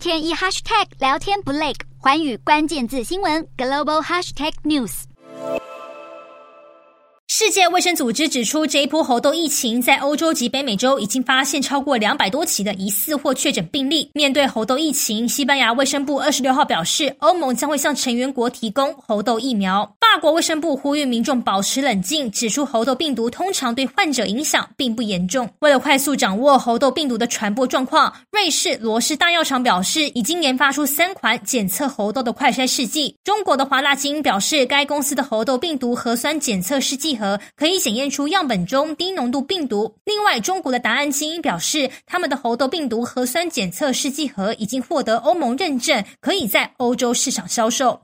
天一 hashtag 聊天不累，寰宇关键字新闻 global hashtag news。世界卫生组织指出，这一波猴痘疫情在欧洲及北美洲已经发现超过两百多起的疑似或确诊病例。面对猴痘疫情，西班牙卫生部二十六号表示，欧盟将会向成员国提供猴痘疫苗。法国卫生部呼吁民众保持冷静，指出猴痘病毒通常对患者影响并不严重。为了快速掌握猴痘病毒的传播状况，瑞士罗氏大药厂表示，已经研发出三款检测猴痘的快筛试剂。中国的华大基因表示，该公司的猴痘病毒核酸检测试剂盒。可以检验出样本中低浓度病毒。另外，中国的达安基因表示，他们的猴痘病毒核酸检测试剂盒已经获得欧盟认证，可以在欧洲市场销售。